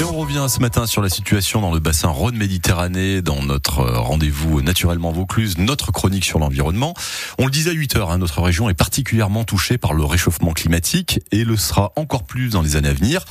Et on revient ce matin sur la situation dans le bassin Rhône-Méditerranée, dans notre euh, rendez-vous naturellement Vaucluse, notre chronique sur l'environnement. On le disait à 8 heures, hein, notre région est particulièrement touchée par le réchauffement climatique et le sera encore plus dans les années à venir.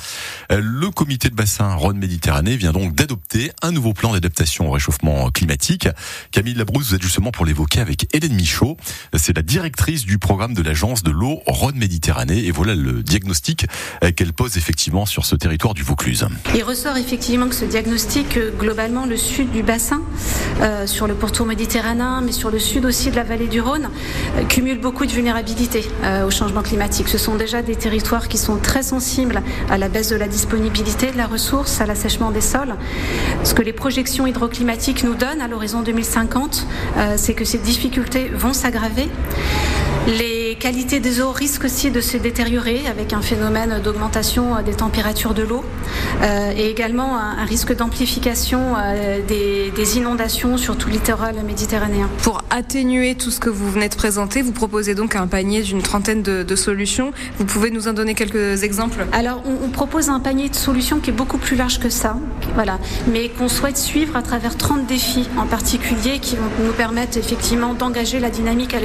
Euh, le comité de bassin Rhône-Méditerranée vient donc d'adopter un nouveau plan d'adaptation au réchauffement climatique. Camille Labrousse, vous êtes justement pour l'évoquer avec Hélène Michaud. C'est la directrice du programme de l'agence de l'eau Rhône-Méditerranée et voilà le diagnostic euh, qu'elle pose effectivement sur ce territoire du Vaucluse. Il ressort effectivement que ce diagnostic, euh, globalement, le sud du bassin, euh, sur le pourtour méditerranéen, mais sur le sud aussi de la vallée du Rhône, euh, cumule beaucoup de vulnérabilité au changement climatique. Ce sont déjà des territoires qui sont très sensibles à la baisse de la disponibilité de la ressource, à l'assèchement des sols. Ce que les projections hydroclimatiques nous donnent à l'horizon 2050, euh, c'est que ces difficultés vont s'aggraver. Qualités des eaux risquent aussi de se détériorer avec un phénomène d'augmentation euh, des températures de l'eau euh, et également un, un risque d'amplification euh, des, des inondations sur tout le littoral méditerranéen. Pour atténuer tout ce que vous venez de présenter, vous proposez donc un panier d'une trentaine de, de solutions. Vous pouvez nous en donner quelques exemples? Alors, on, on propose un panier de solutions qui est beaucoup plus large que ça, voilà, mais qu'on souhaite suivre à travers 30 défis en particulier qui vont nous permettre effectivement d'engager la dynamique à